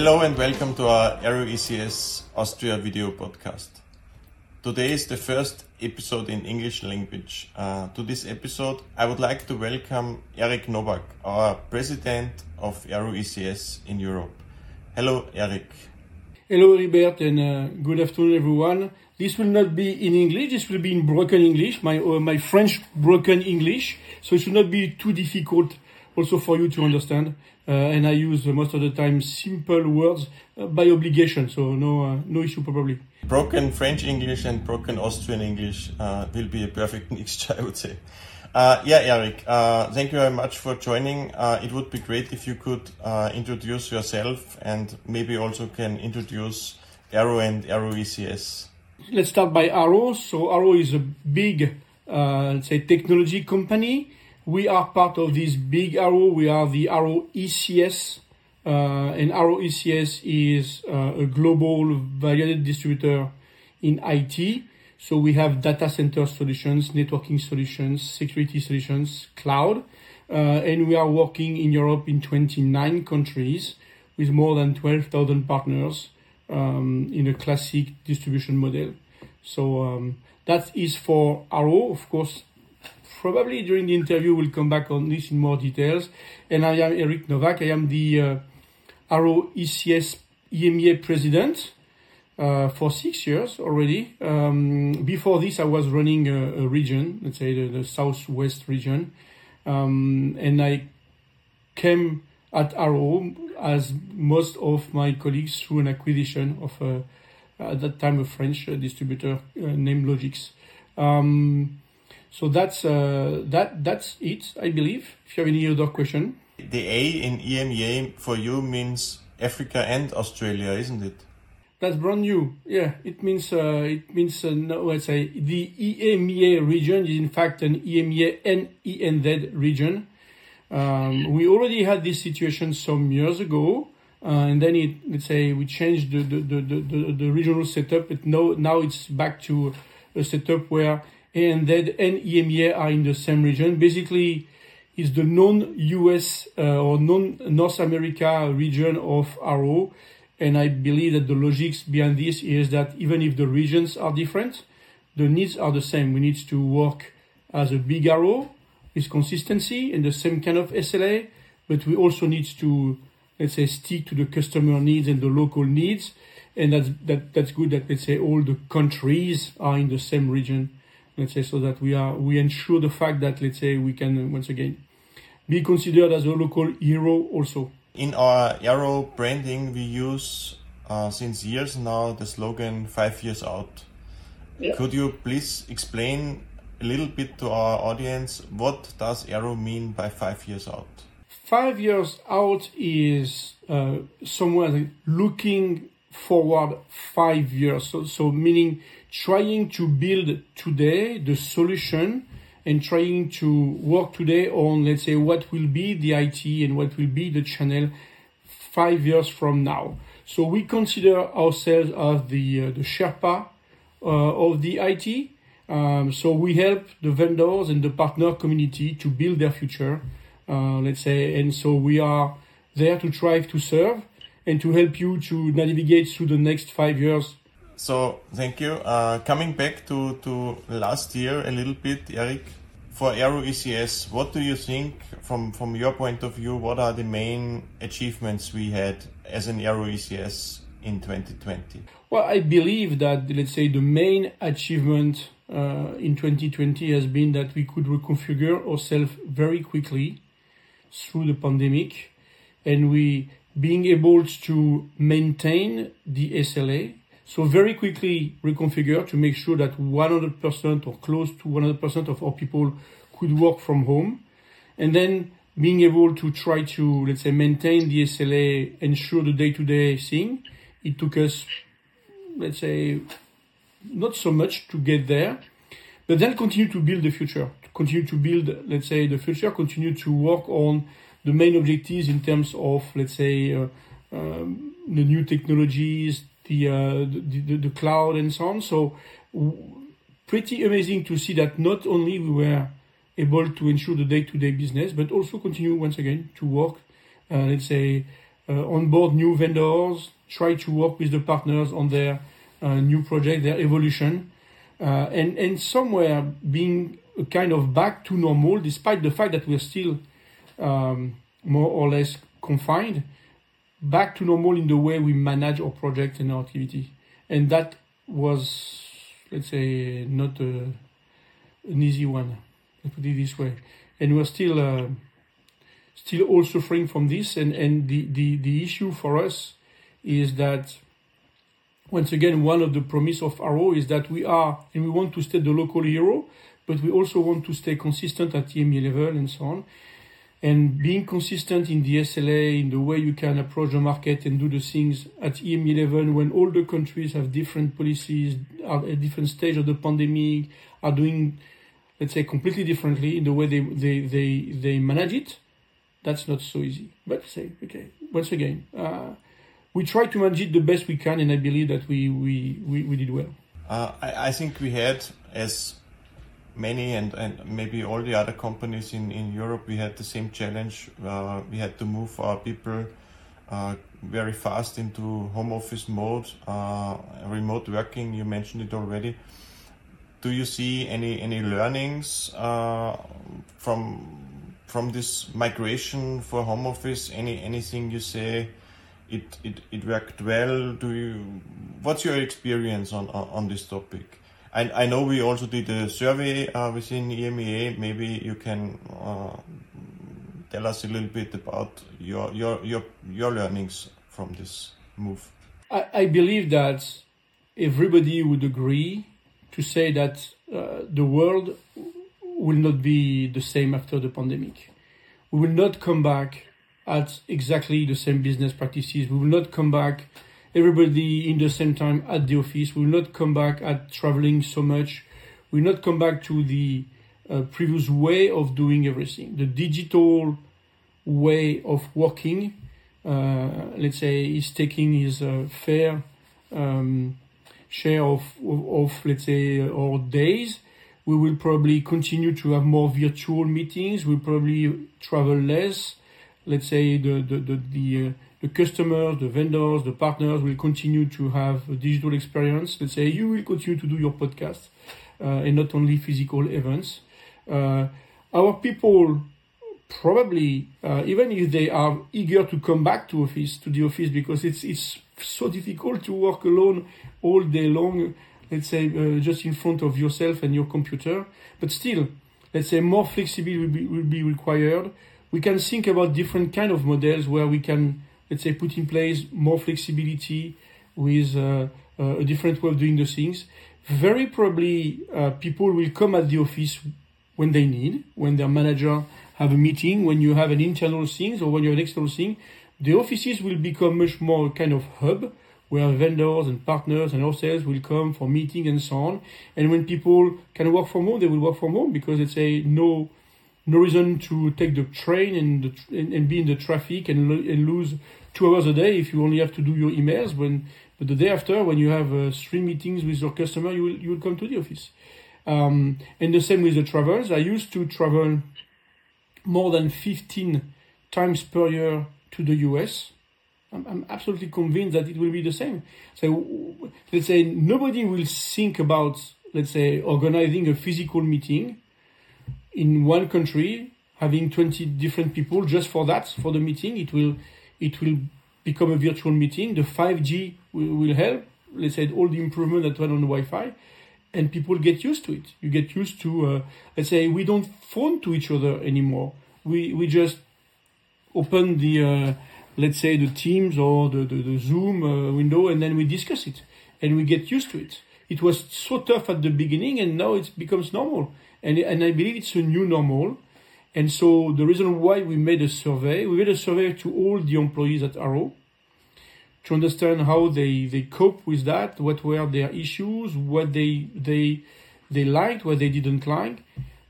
Hello and welcome to our Arrow ECS Austria video podcast. Today is the first episode in English language. Uh, to this episode, I would like to welcome Eric Novak, our president of Arrow ECS in Europe. Hello, Eric. Hello, Heribert, and uh, good afternoon, everyone. This will not be in English. This will be in broken English, my uh, my French broken English. So it should not be too difficult also for you to understand. Uh, and I use uh, most of the time simple words uh, by obligation, so no uh, no issue probably. Broken French English and broken Austrian English uh, will be a perfect mixture, I would say. Uh, yeah, Eric, thank you very much for joining. it would be great if you could introduce yourself and maybe also can introduce Arrow and Arrow ECS. Let's start by Arrow. So Arrow is a big, let's say, technology company we are part of this big Arrow. We are the Arrow ECS, uh, and Arrow ECS is uh, a global value-added distributor in IT. So we have data center solutions, networking solutions, security solutions, cloud, uh, and we are working in Europe in 29 countries with more than 12,000 partners um, in a classic distribution model. So um, that is for Arrow. Of course, probably during the interview we'll come back on this in more details. And I am Eric Novak. I am the uh, Arrow ECS EMEA president uh, for six years already. Um, before this, I was running a, a region, let's say the, the southwest region, um, and I came at Arrow as most of my colleagues through an acquisition of a, at that time a French uh, distributor uh, named Logix. Um, so that's uh, that that's it, I believe. If you have any other question. The A in EMEA for you means Africa and Australia, isn't it? That's brand new. Yeah, it means uh, it means uh, no, let's say the EMEA region is in fact an EMEA and ANZ region. Um, we already had this situation some years ago, uh, and then it let's say we changed the the, the, the, the regional setup. But now now it's back to a setup where and that and EMEA are in the same region. Basically, it's the non-US uh, or non-North America region of Arrow. And I believe that the logics behind this is that even if the regions are different, the needs are the same. We need to work as a big Arrow with consistency and the same kind of SLA, but we also need to, let's say, stick to the customer needs and the local needs. And that's, that, that's good that, let's say, all the countries are in the same region let's say, so that we are we ensure the fact that let's say we can once again be considered as a local hero also. In our Arrow branding, we use uh, since years now the slogan five years out. Yeah. Could you please explain a little bit to our audience what does Arrow mean by five years out? Five years out is uh, somewhere looking forward five years. So, so meaning trying to build today the solution and trying to work today on, let's say, what will be the IT and what will be the channel five years from now. So we consider ourselves as the, uh, the Sherpa uh, of the IT. Um, so we help the vendors and the partner community to build their future, uh, let's say, and so we are there to try to serve and to help you to navigate through the next five years. So thank you. Uh, coming back to, to last year a little bit, Eric, for Arrow ECS, what do you think from, from your point of view, what are the main achievements we had as an Arrow ECS in 2020? Well, I believe that, let's say, the main achievement uh, in 2020 has been that we could reconfigure ourselves very quickly through the pandemic and we being able to maintain the SLA. So very quickly reconfigure to make sure that 100% or close to 100% of our people could work from home. And then being able to try to, let's say, maintain the SLA, ensure the day-to-day thing. It took us, let's say, not so much to get there, but then continue to build the future, continue to build, let's say, the future, continue to work on the main objectives in terms of, let's say, uh, um, the new technologies, the, uh, the, the, the cloud, and so on. So, pretty amazing to see that not only we were able to ensure the day-to-day business, but also continue once again to work, uh, let's say, uh, onboard new vendors, try to work with the partners on their new project, their evolution, and and somewhere being kind of back to normal, despite the fact that we're still um, more or less confined, back to normal in the way we manage our project and our activity, and that was, let's say, not a, an easy one. Let's put it this way, and we're still. Uh, still all suffering from this and, and the, the, the issue for us is that once again one of the promise of Arrow is that we are and we want to stay the local hero but we also want to stay consistent at EMEA level and so on and being consistent in the SLA in the way you can approach the market and do the things at EMEA level when all the countries have different policies are at different stage of the pandemic are doing let's say completely differently in the way they, they, they, they manage it that's not so easy. But say, okay, once again, uh, we try to manage it the best we can, and I believe that we we, we, we did well. Uh, I, I think we had, as many and, and maybe all the other companies in, in Europe, we had the same challenge. Uh, we had to move our people uh, very fast into home office mode, uh, remote working. You mentioned it already. Do you see any any learnings uh, from from this migration for home office, any anything you say, it it, it worked well? Do you? What's your experience on on, on this topic? I I know we also did a survey uh, within EMEA. Maybe you can uh, tell us a little bit about your your your your learnings from this move. I, I believe that everybody would agree to say that uh, the world will not be the same after the pandemic. We will not come back at exactly the same business practices. We will not come back everybody in the same time at the office. We will not come back at traveling so much. We will not come back to the uh, previous way of doing everything. The digital way of working, uh, let's say, is taking his uh, fair um, share of, of, of, let's say, our days we will probably continue to have more virtual meetings. We'll probably travel less. Let's say the the the the, uh, the customers, the vendors, the partners will continue to have a digital experience. Let's say you will continue to do your podcast uh, and not only physical events. Uh, our people probably, uh, even if they are eager to come back to office to the office because it's it's so difficult to work alone all day long let's say, uh, just in front of yourself and your computer. But still, let's say more flexibility will be, will be required. We can think about different kind of models where we can, let's say, put in place more flexibility with uh, uh, a different way of doing the things. Very probably, uh, people will come at the office when they need, when their manager have a meeting, when you have an internal thing or when you have an external thing. The offices will become much more kind of hub where vendors and partners and ourselves will come for meeting and so on. And when people can work from home, they will work from home because it's a no no reason to take the train and the, and, and, be in the traffic and, and lose two hours a day if you only have to do your emails. When but the day after, when you have uh, three meetings with your customer, you will you will come to the office. Um, and the same with the travels. I used to travel more than 15 times per year to the US I'm, I'm absolutely convinced that it will be the same. So let's say nobody will think about, let's say, organizing a physical meeting in one country, having 20 different people just for that, for the meeting. It will, it will become a virtual meeting. The 5G will, will help. Let's say all the improvement that went on the Wi-Fi and people get used to it. You get used to, uh, let's say, we don't phone to each other anymore. We we just open the uh, let's say the Teams or the, the, the Zoom uh, window, and then we discuss it and we get used to it. It was so tough at the beginning, and now it becomes normal. And, and I believe it's a new normal. And so the reason why we made a survey, we made a survey to all the employees at Arrow to understand how they, they cope with that, what were their issues, what they they they liked, what they didn't like.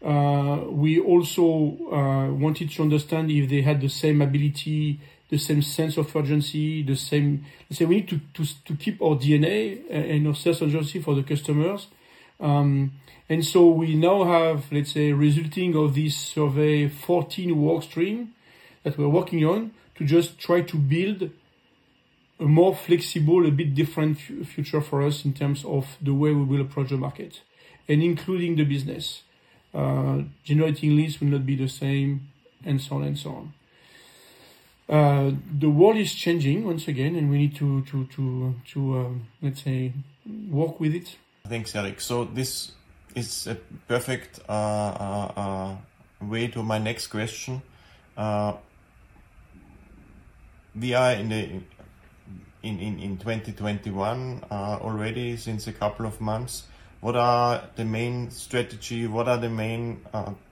Uh, we also uh, wanted to understand if they had the same ability the same sense of urgency, the same. Say we need to, to, to keep our DNA and our sense of urgency for the customers. Um, and so we now have, let's say, resulting of this survey, 14 work stream that we're working on to just try to build a more flexible, a bit different future for us in terms of the way we will approach the market and including the business. Uh, generating leads will not be the same, and so on and so on. Uh, the world is changing once again, and we need to to to to um, let's say work with it. Thanks, Eric. So this is a perfect uh, uh, uh way to my next question. Uh, we are in the in, in, in 2021 uh, already since a couple of months. What are the main strategy? What are the main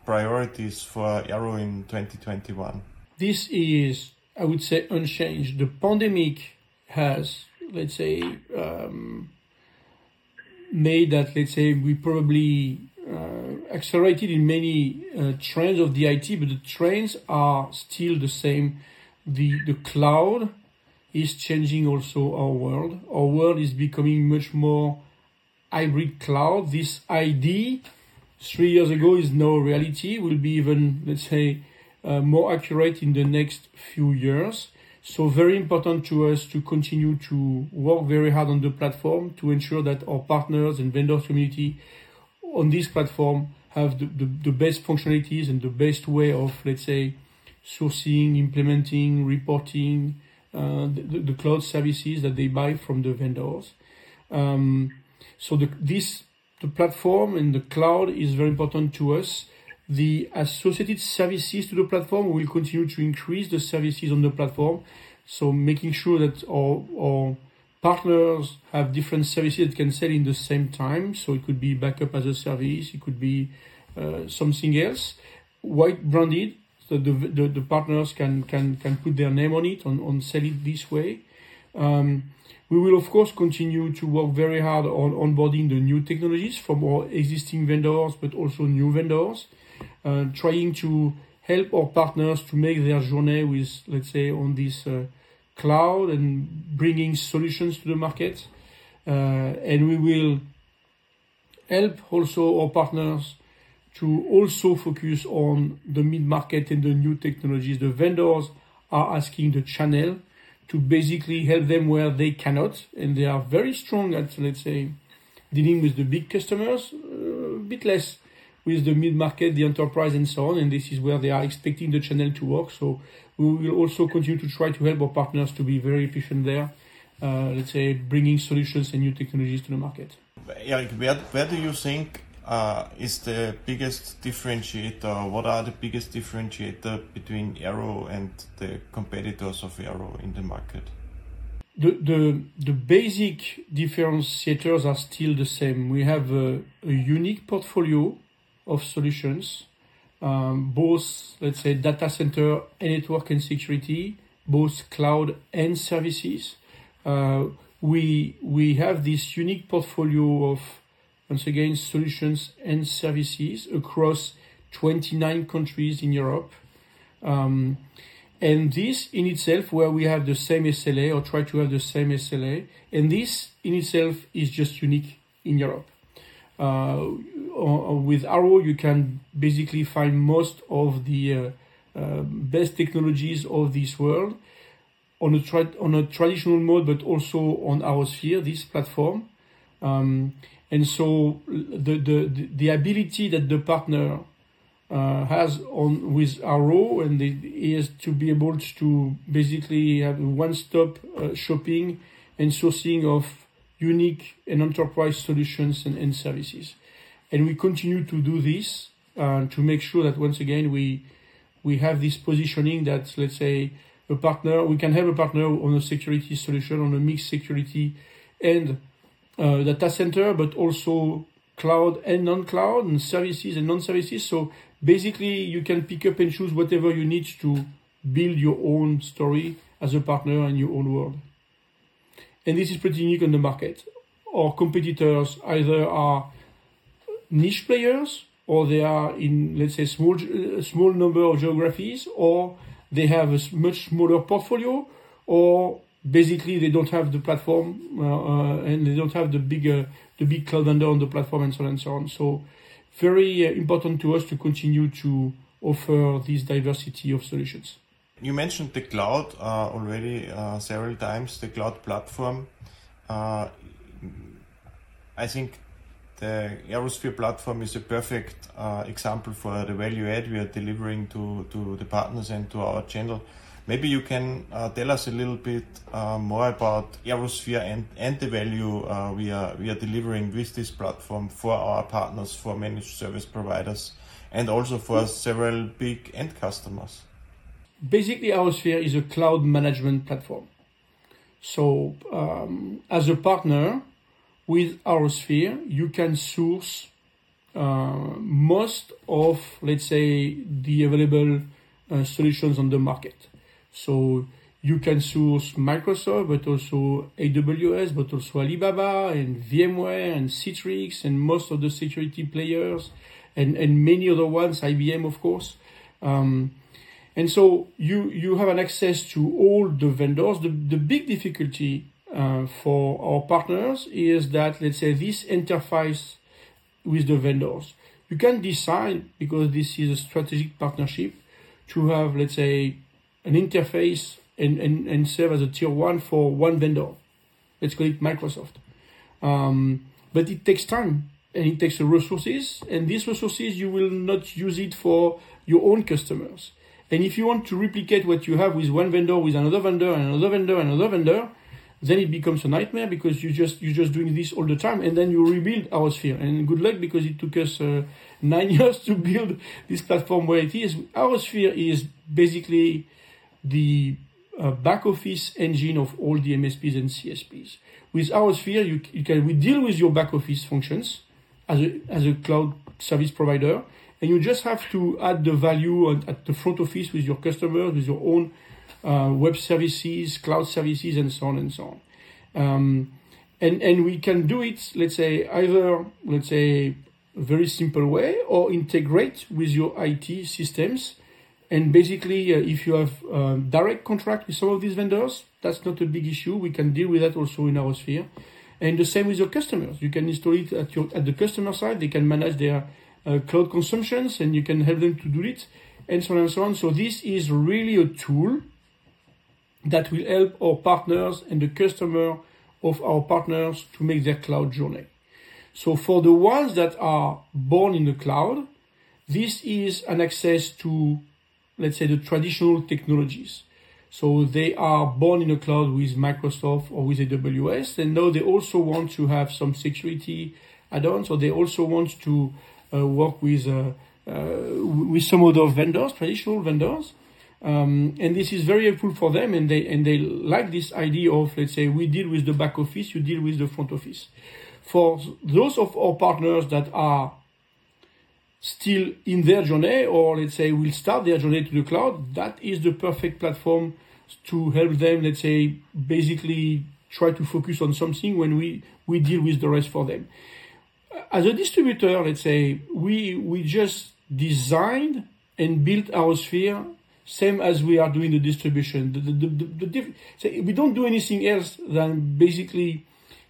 priorities for Arrow in 2021? This is I would say unchanged. The pandemic has, let's say, um, made that, let's say, we probably uh, accelerated in many uh, trends of the IT, but the trends are still the same. The, the cloud is changing also our world. Our world is becoming much more hybrid cloud. This ID three years ago is no reality, will be even, let's say, uh, more accurate in the next few years. So very important to us to continue to work very hard on the platform to ensure that our partners and vendors community on this platform have the, the, the best functionalities and the best way of, let's say, sourcing, implementing, reporting uh, the, the cloud services that they buy from the vendors. Um, so the, this the platform and the cloud is very important to us the associated services to the platform. Will continue to increase the services on the platform. So making sure that our, our partners have different services that can sell in the same time. So it could be backup as a service. It could be uh, something else. White branded. So the, the, the, partners can, can, can put their name on it, on, on sell it this way. Um, we will of course continue to work very hard on onboarding the new technologies from our existing vendors, but also new vendors. Uh, trying to help our partners to make their journey with, let's say, on this uh, cloud and bringing solutions to the market. Uh, and we will help also our partners to also focus on the mid-market and the new technologies. The vendors are asking the channel to basically help them where they cannot, and they are very strong at, let's say, dealing with the big customers, a bit less with the mid-market, the enterprise, and so on. And this is where they are expecting the channel to work. So we will also continue to try to help our partners to be very efficient there. Uh, let's say bringing solutions and new technologies to the market. Eric, where, where do you think uh, is the biggest differentiator? What are the biggest differentiator between Arrow and the competitors of Arrow in the market? The, the, the basic differentiators are still the same. We have a, a unique portfolio of solutions, um, both, let's say, data center and network and security, both cloud and services. Uh, we, we have this unique portfolio of, once again, solutions and services across 29 countries in Europe. Um, and this in itself, where we have the same SLA or try to have the same SLA, and this in itself is just unique in Europe. Uh, with Arrow, you can basically find most of the uh, uh, best technologies of this world on a tra- on a traditional mode, but also on ArrowSphere, this platform. Um, and so the, the the ability that the partner uh, has on with Arrow and the, is to be able to basically have one-stop uh, shopping and sourcing of unique and enterprise solutions and, and services. And we continue to do this uh, to make sure that once again we we have this positioning that let's say a partner we can have a partner on a security solution on a mixed security and uh, data center, but also cloud and non-cloud and services and non-services. So basically, you can pick up and choose whatever you need to build your own story as a partner in your own world. And this is pretty unique on the market. Our competitors either are niche players or they are in, let's say, small, small number of geographies or they have a much smaller portfolio or basically they don't have the platform uh, uh, and they don't have the big, the big cloud vendor on the platform and so on and so on. So very uh, important to us to continue to offer this diversity of solutions. You mentioned the cloud uh, already several times, the cloud platform. I think the ArrowSphere platform is a perfect uh, example for the value add we are delivering to, to the partners and to our channel. Maybe you can uh, tell us a little bit uh, more about ArrowSphere and, and the value uh, we are we are delivering with this platform for our partners, for managed service providers, and also for several big end customers. Basically, ArrowSphere is a cloud management platform. So, um, as a partner, with ArrowSphere, you can source uh, most of, let's say, the available uh, solutions on the market. So you can source Microsoft, but also AWS, but also Alibaba and VMware and Citrix and most of the security players and, and many other ones, IBM, of course. Um, and so you, you have an access to all the vendors. The, the big difficulty uh, for our partners is that, let's say, this interface with the vendors. You can decide, because this is a strategic partnership, to have, let's say, an interface and, and, and serve as a tier one for one vendor. Let's call it Microsoft. Um, but it takes time and it takes resources, and these resources you will not use it for your own customers. And if you want to replicate what you have with one vendor, with another vendor, and another vendor, and another vendor, then it becomes a nightmare because you just you're just doing this all the time, and then you rebuild ArrowSphere. And good luck because it took us uh, nine years to build this platform where it is. ArrowSphere is basically the uh, back office engine of all the MSPs and CSPs. With ArrowSphere, you, you can we deal with your back office functions as a as a cloud service provider, and you just have to add the value at, at the front office with your customers, with your own uh, web services, cloud services, and so on and so on. Um, and and we can do it, let's say, either let's say a very simple way or integrate with your IT systems. And basically, uh, if you have uh, direct contract with some of these vendors, that's not a big issue. We can deal with that also in ArrowSphere. And the same with your customers. You can install it at your at the customer side. They can manage their uh, cloud consumptions, and you can help them to do it, and so on and so on. So this is really a tool that will help our partners and the customer of our partners to make their cloud journey. So for the ones that are born in the cloud, this is an access to, let's say, the traditional technologies. So they are born in the cloud with Microsoft or with AWS, and now they also want to have some security add-ons, or they also want to uh, work with uh, uh, with some other vendors, traditional vendors. Um, and this is very helpful for them, and they and they like this idea of let's say we deal with the back office, you deal with the front office. For those of our partners that are still in their journey, or let's say will start their journey to the cloud, that is the perfect platform to help them. Let's say basically try to focus on something when we we deal with the rest for them. As a distributor, let's say we we just designed and built ArrowSphere same as we are doing the distribution. The, the, the, the so we don't do anything else than basically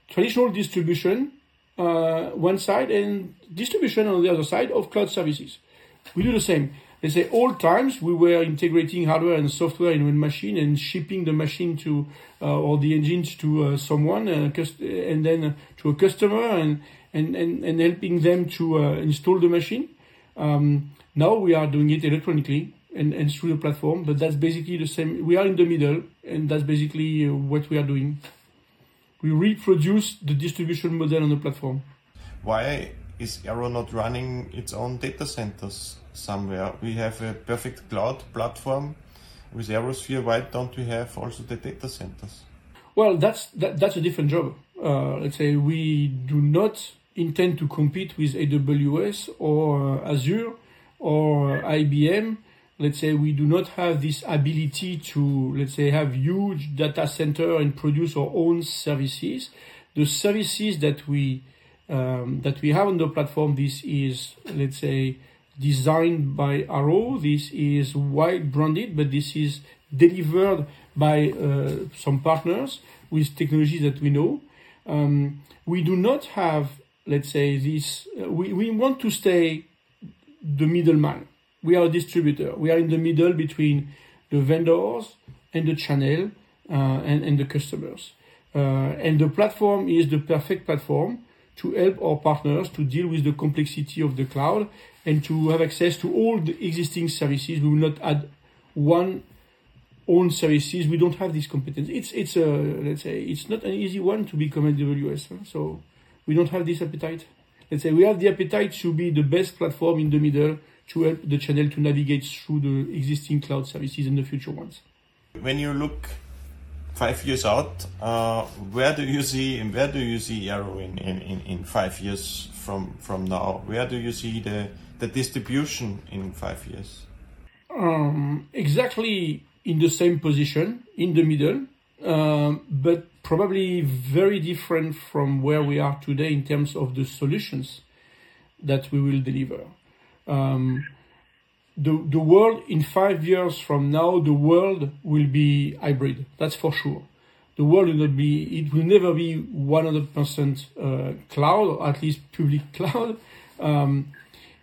traditional distribution uh, one side and distribution on the other side of cloud services. We do the same. They say all times we were integrating hardware and software in one machine and shipping the machine to uh, or the engines to uh, someone uh, and then to a customer and, and, and, and helping them to uh, install the machine. Um, now we are doing it electronically and, and through the platform. But that's basically the same. We are in the middle, and that's basically uh, what we are doing. We reproduce the distribution model on the platform. Why is Arrow not running its own data centers somewhere? We have a perfect cloud platform with ArrowSphere. Why don't we have also the data centers? Well, that's that, that's a different job. Uh, let's say we do not intend to compete with AWS or uh, Azure or IBM let's say we do not have this ability to let's say have huge data center and produce our own services. The services that we um, that we have on the platform this is let's say designed by Arrow. This is white branded, but this is delivered by uh, some partners with technologies that we know. Um, we do not have let's say this uh, we, we want to stay the middleman we are a distributor. We are in the middle between the vendors and the channel uh, and, and the customers. Uh, and the platform is the perfect platform to help our partners to deal with the complexity of the cloud and to have access to all the existing services. We will not add one own services. We don't have this competence. It's it's a let's say it's not an easy one to become AWS. Huh? So we don't have this appetite. Let's say we have the appetite to be the best platform in the middle to help the channel to navigate through the existing cloud services and the future ones. When you look five years out, uh, where do you see and where do you see Arrow in, in, in five years from from now? Where do you see the the distribution in five years? Um, exactly in the same position in the middle, um, but probably very different from where we are today in terms of the solutions that we will deliver. Um, the, the world in five years from now, the world will be hybrid. That's for sure. The world will not be, it will never be 100% uh, cloud, or at least public cloud. Um,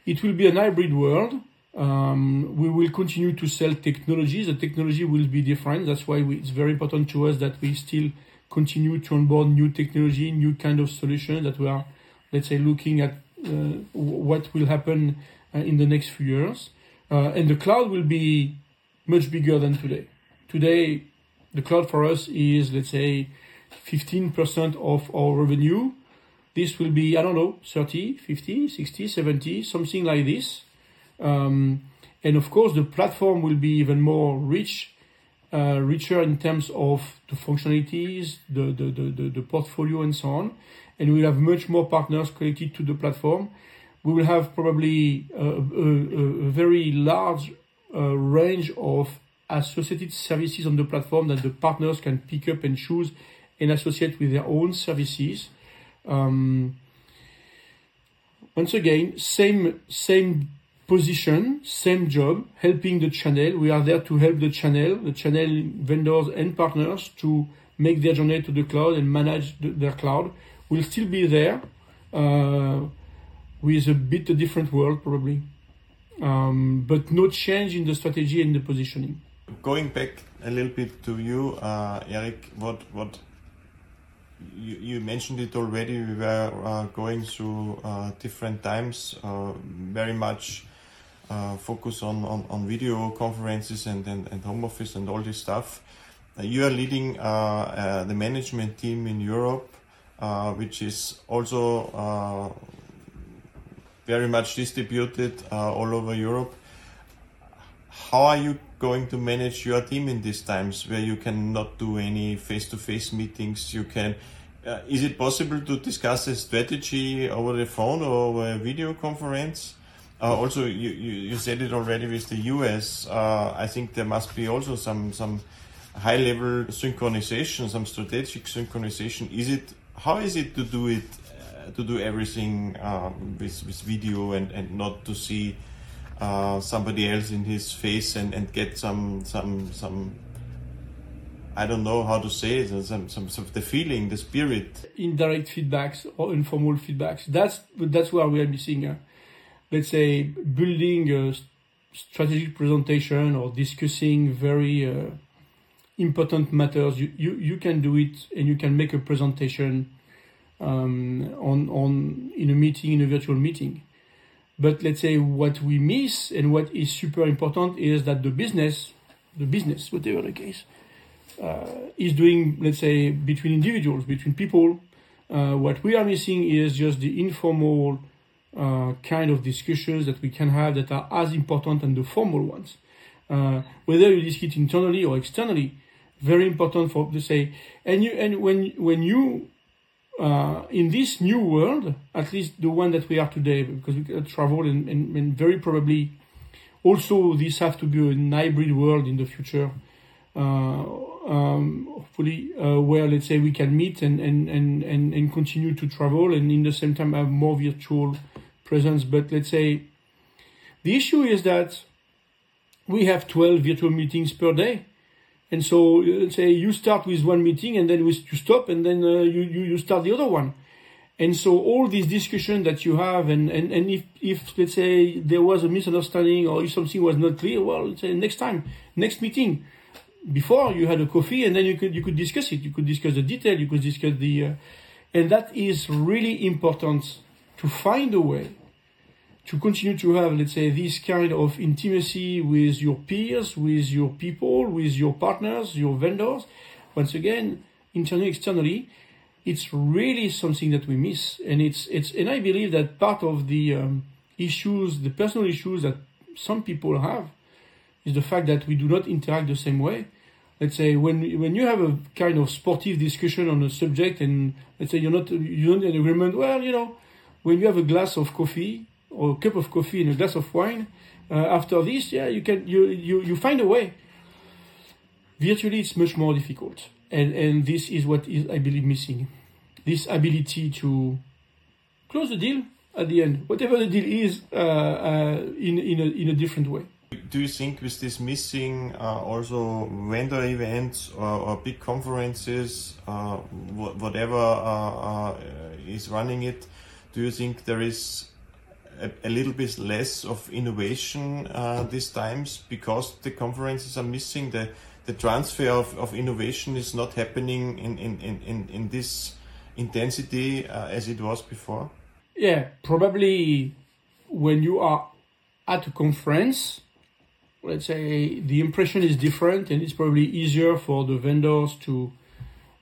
it will be an hybrid world. Um, we will continue to sell technologies. The technology will be different. That's why we, it's very important to us that we still continue to onboard new technology, new kind of solutions that we are, let's say, looking at uh, what will happen in the next few years. Uh, and the cloud will be much bigger than today. Today, the cloud for us is, let's say, 15% of our revenue. This will be, I don't know, 30, 50, 60, 70, something like this. Um, and of course, the platform will be even more rich, uh, richer in terms of the functionalities, the, the, the, the portfolio, and so on. And we'll have much more partners connected to the platform. We will have probably a, a, a very large uh, range of associated services on the platform that the partners can pick up and choose and associate with their own services. Um, once again, same same position, same job, helping the channel. We are there to help the channel, the channel vendors and partners to make their journey to the cloud and manage the, their cloud. We'll still be there uh, with a bit a different world probably, um, but no change in the strategy and the positioning. Going back a little bit to you, uh, Eric, what what you, you mentioned it already. We were uh, going through uh, different times, uh, very much uh, focus on, on, on video conferences and, and, and home office and all this stuff. Uh, you are leading the management team in Europe, which is also very much distributed all over Europe. How are you going to manage your team in these times where you cannot do any face-to-face meetings? You can. Uh, is it possible to discuss a strategy over the phone or over a video conference? Uh, also, you, you, you, said it already with the US. Uh, I think there must be also some some high level synchronization, some strategic synchronization. Is it how is it to do it uh, to do everything um, with with video and and not to see uh, somebody else in his face and, and get some some some I don't know how to say it, some, some, some the feeling, the spirit. Indirect feedbacks or informal feedbacks. That's that's where we are missing. Uh, let's say building a strategic presentation or discussing very uh, important matters. You, you you can do it and you can make a presentation um, on on in a meeting in a virtual meeting. But let's say what we miss and what is super important is that the business, the business, whatever the case, uh, is doing, let's say, between individuals, between people. Uh, what we are missing is just the informal uh, kind of discussions that we can have that are as important as the formal ones. Uh, whether you discuss it internally or externally, very important for to say. And you and when when you uh, in this new world, at least the one that we are today, because we can travel and, and, and very probably also this have to be a hybrid world in the future. Uh, um, hopefully, uh, where let's say we can meet and, and, and, and, and continue to travel and in the same time have more virtual presence. But let's say the issue is that we have 12 virtual meetings per day and so let's say you start with one meeting and then you stop and then uh, you, you, start the other one. And so all these discussions that you have, and, and, and if, if, let's say, there was a misunderstanding or if something was not clear, well, let's say next time, next meeting, before you had a coffee and then you could, you could discuss it. You could discuss the detail, you could discuss the, uh, and that is really important to find a way to continue to have, let's say, this kind of intimacy with your peers, with your people, with your partners, your vendors. Once again, internally, externally, it's really something that we miss, and it's it's and I believe that part of the um, issues, the personal issues that some people have, is the fact that we do not interact the same way. Let's say when when you have a kind of sportive discussion on a subject, and let's say you're not you don't in agreement. Well, you know, when you have a glass of coffee or a cup of coffee and a glass of wine, uh, after this, yeah, you can you, you you find a way. Virtually, it's much more difficult, and and this is what is I believe missing, this ability to close the deal at the end, whatever the deal is, uh, uh, in in a in a different way. Do you think with this missing uh, also vendor events or, or big conferences, uh, wh whatever uh, is running it, do you think there is a, little bit less of innovation uh, these times because the conferences are missing. The the transfer of, of innovation is not happening in in, in, in this intensity uh, as it was before. Yeah probably when you are at a conference let's say the impression is different and it's probably easier for the vendors to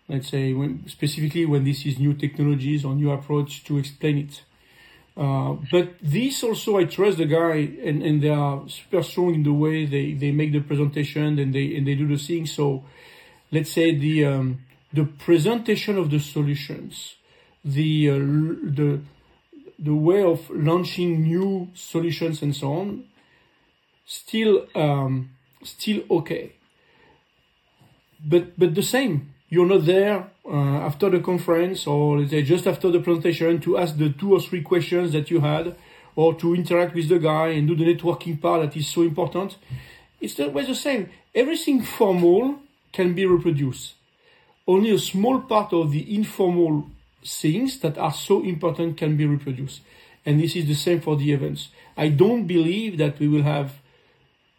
let's say when, specifically when this is new technologies or new approach to explain it uh, but this also, I trust the guy, and, and they are super strong in the way they, they make the presentation and they and they do the thing. So, let's say the um, the presentation of the solutions, the uh, the the way of launching new solutions and so on, still um, still okay. But but the same, you're not there uh, after the conference or let's say just after the presentation to ask the two or three questions that you had or to interact with the guy and do the networking part that is so important. It's always the same. Everything formal can be reproduced. Only a small part of the informal things that are so important can be reproduced. And this is the same for the events. I don't believe that we will have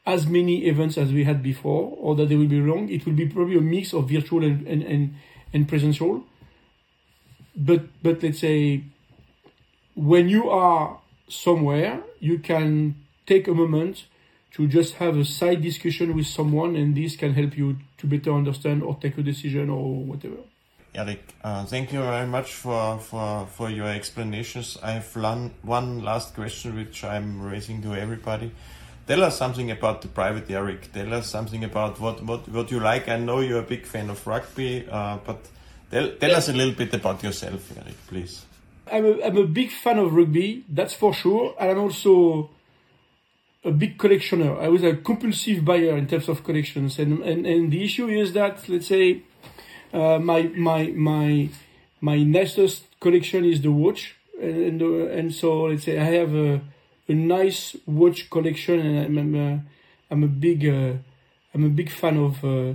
as many events as we had before or that they will be long. It will be probably a mix of virtual and, and, and and presential. But but let's say when you are somewhere, you can take a moment to just have a side discussion with someone, and this can help you to better understand or take a decision or whatever. Eric, uh, thank you very much for, for, for your explanations. I have one, one last question which I'm raising to everybody. Tell us something about the private Eric. Tell us something about what, what, what you like. I know you're a big fan of rugby, uh, but tell, tell us a little bit about yourself, Eric, please. I'm a, I'm a big fan of rugby, that's for sure. And I'm also a big collectioner. I was a compulsive buyer in terms of collections. And, and, and the issue is that, let's say, uh, my, my, my, my nicest collection is the watch. And, and, uh, and so, let's say, I have a, a nice watch collection, and I'm, I'm, a, I'm a big uh, I'm a big fan of uh,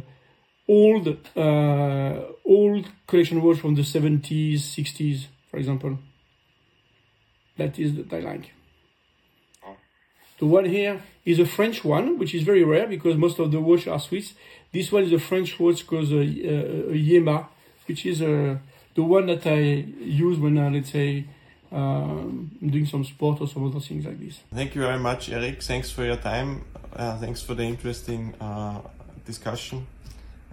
old uh, old collection watch from the 70s, 60s, for example. That is that I like. The one here is a French one, which is very rare because most of the watches are Swiss. This one is a French watch called a, a, a Yema, which is uh, the one that I use when, I, let's say, um, doing some sport or some other things like this. Thank you very much, Eric. Thanks for your time. Uh, thanks for the interesting uh, discussion.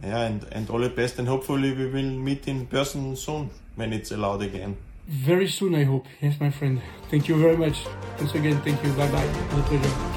Yeah, and, and all the best. And hopefully, we will meet in person soon when it's allowed again. Very soon, I hope. Yes, my friend. Thank you very much. Once again, thank you. Bye bye. It pleasure.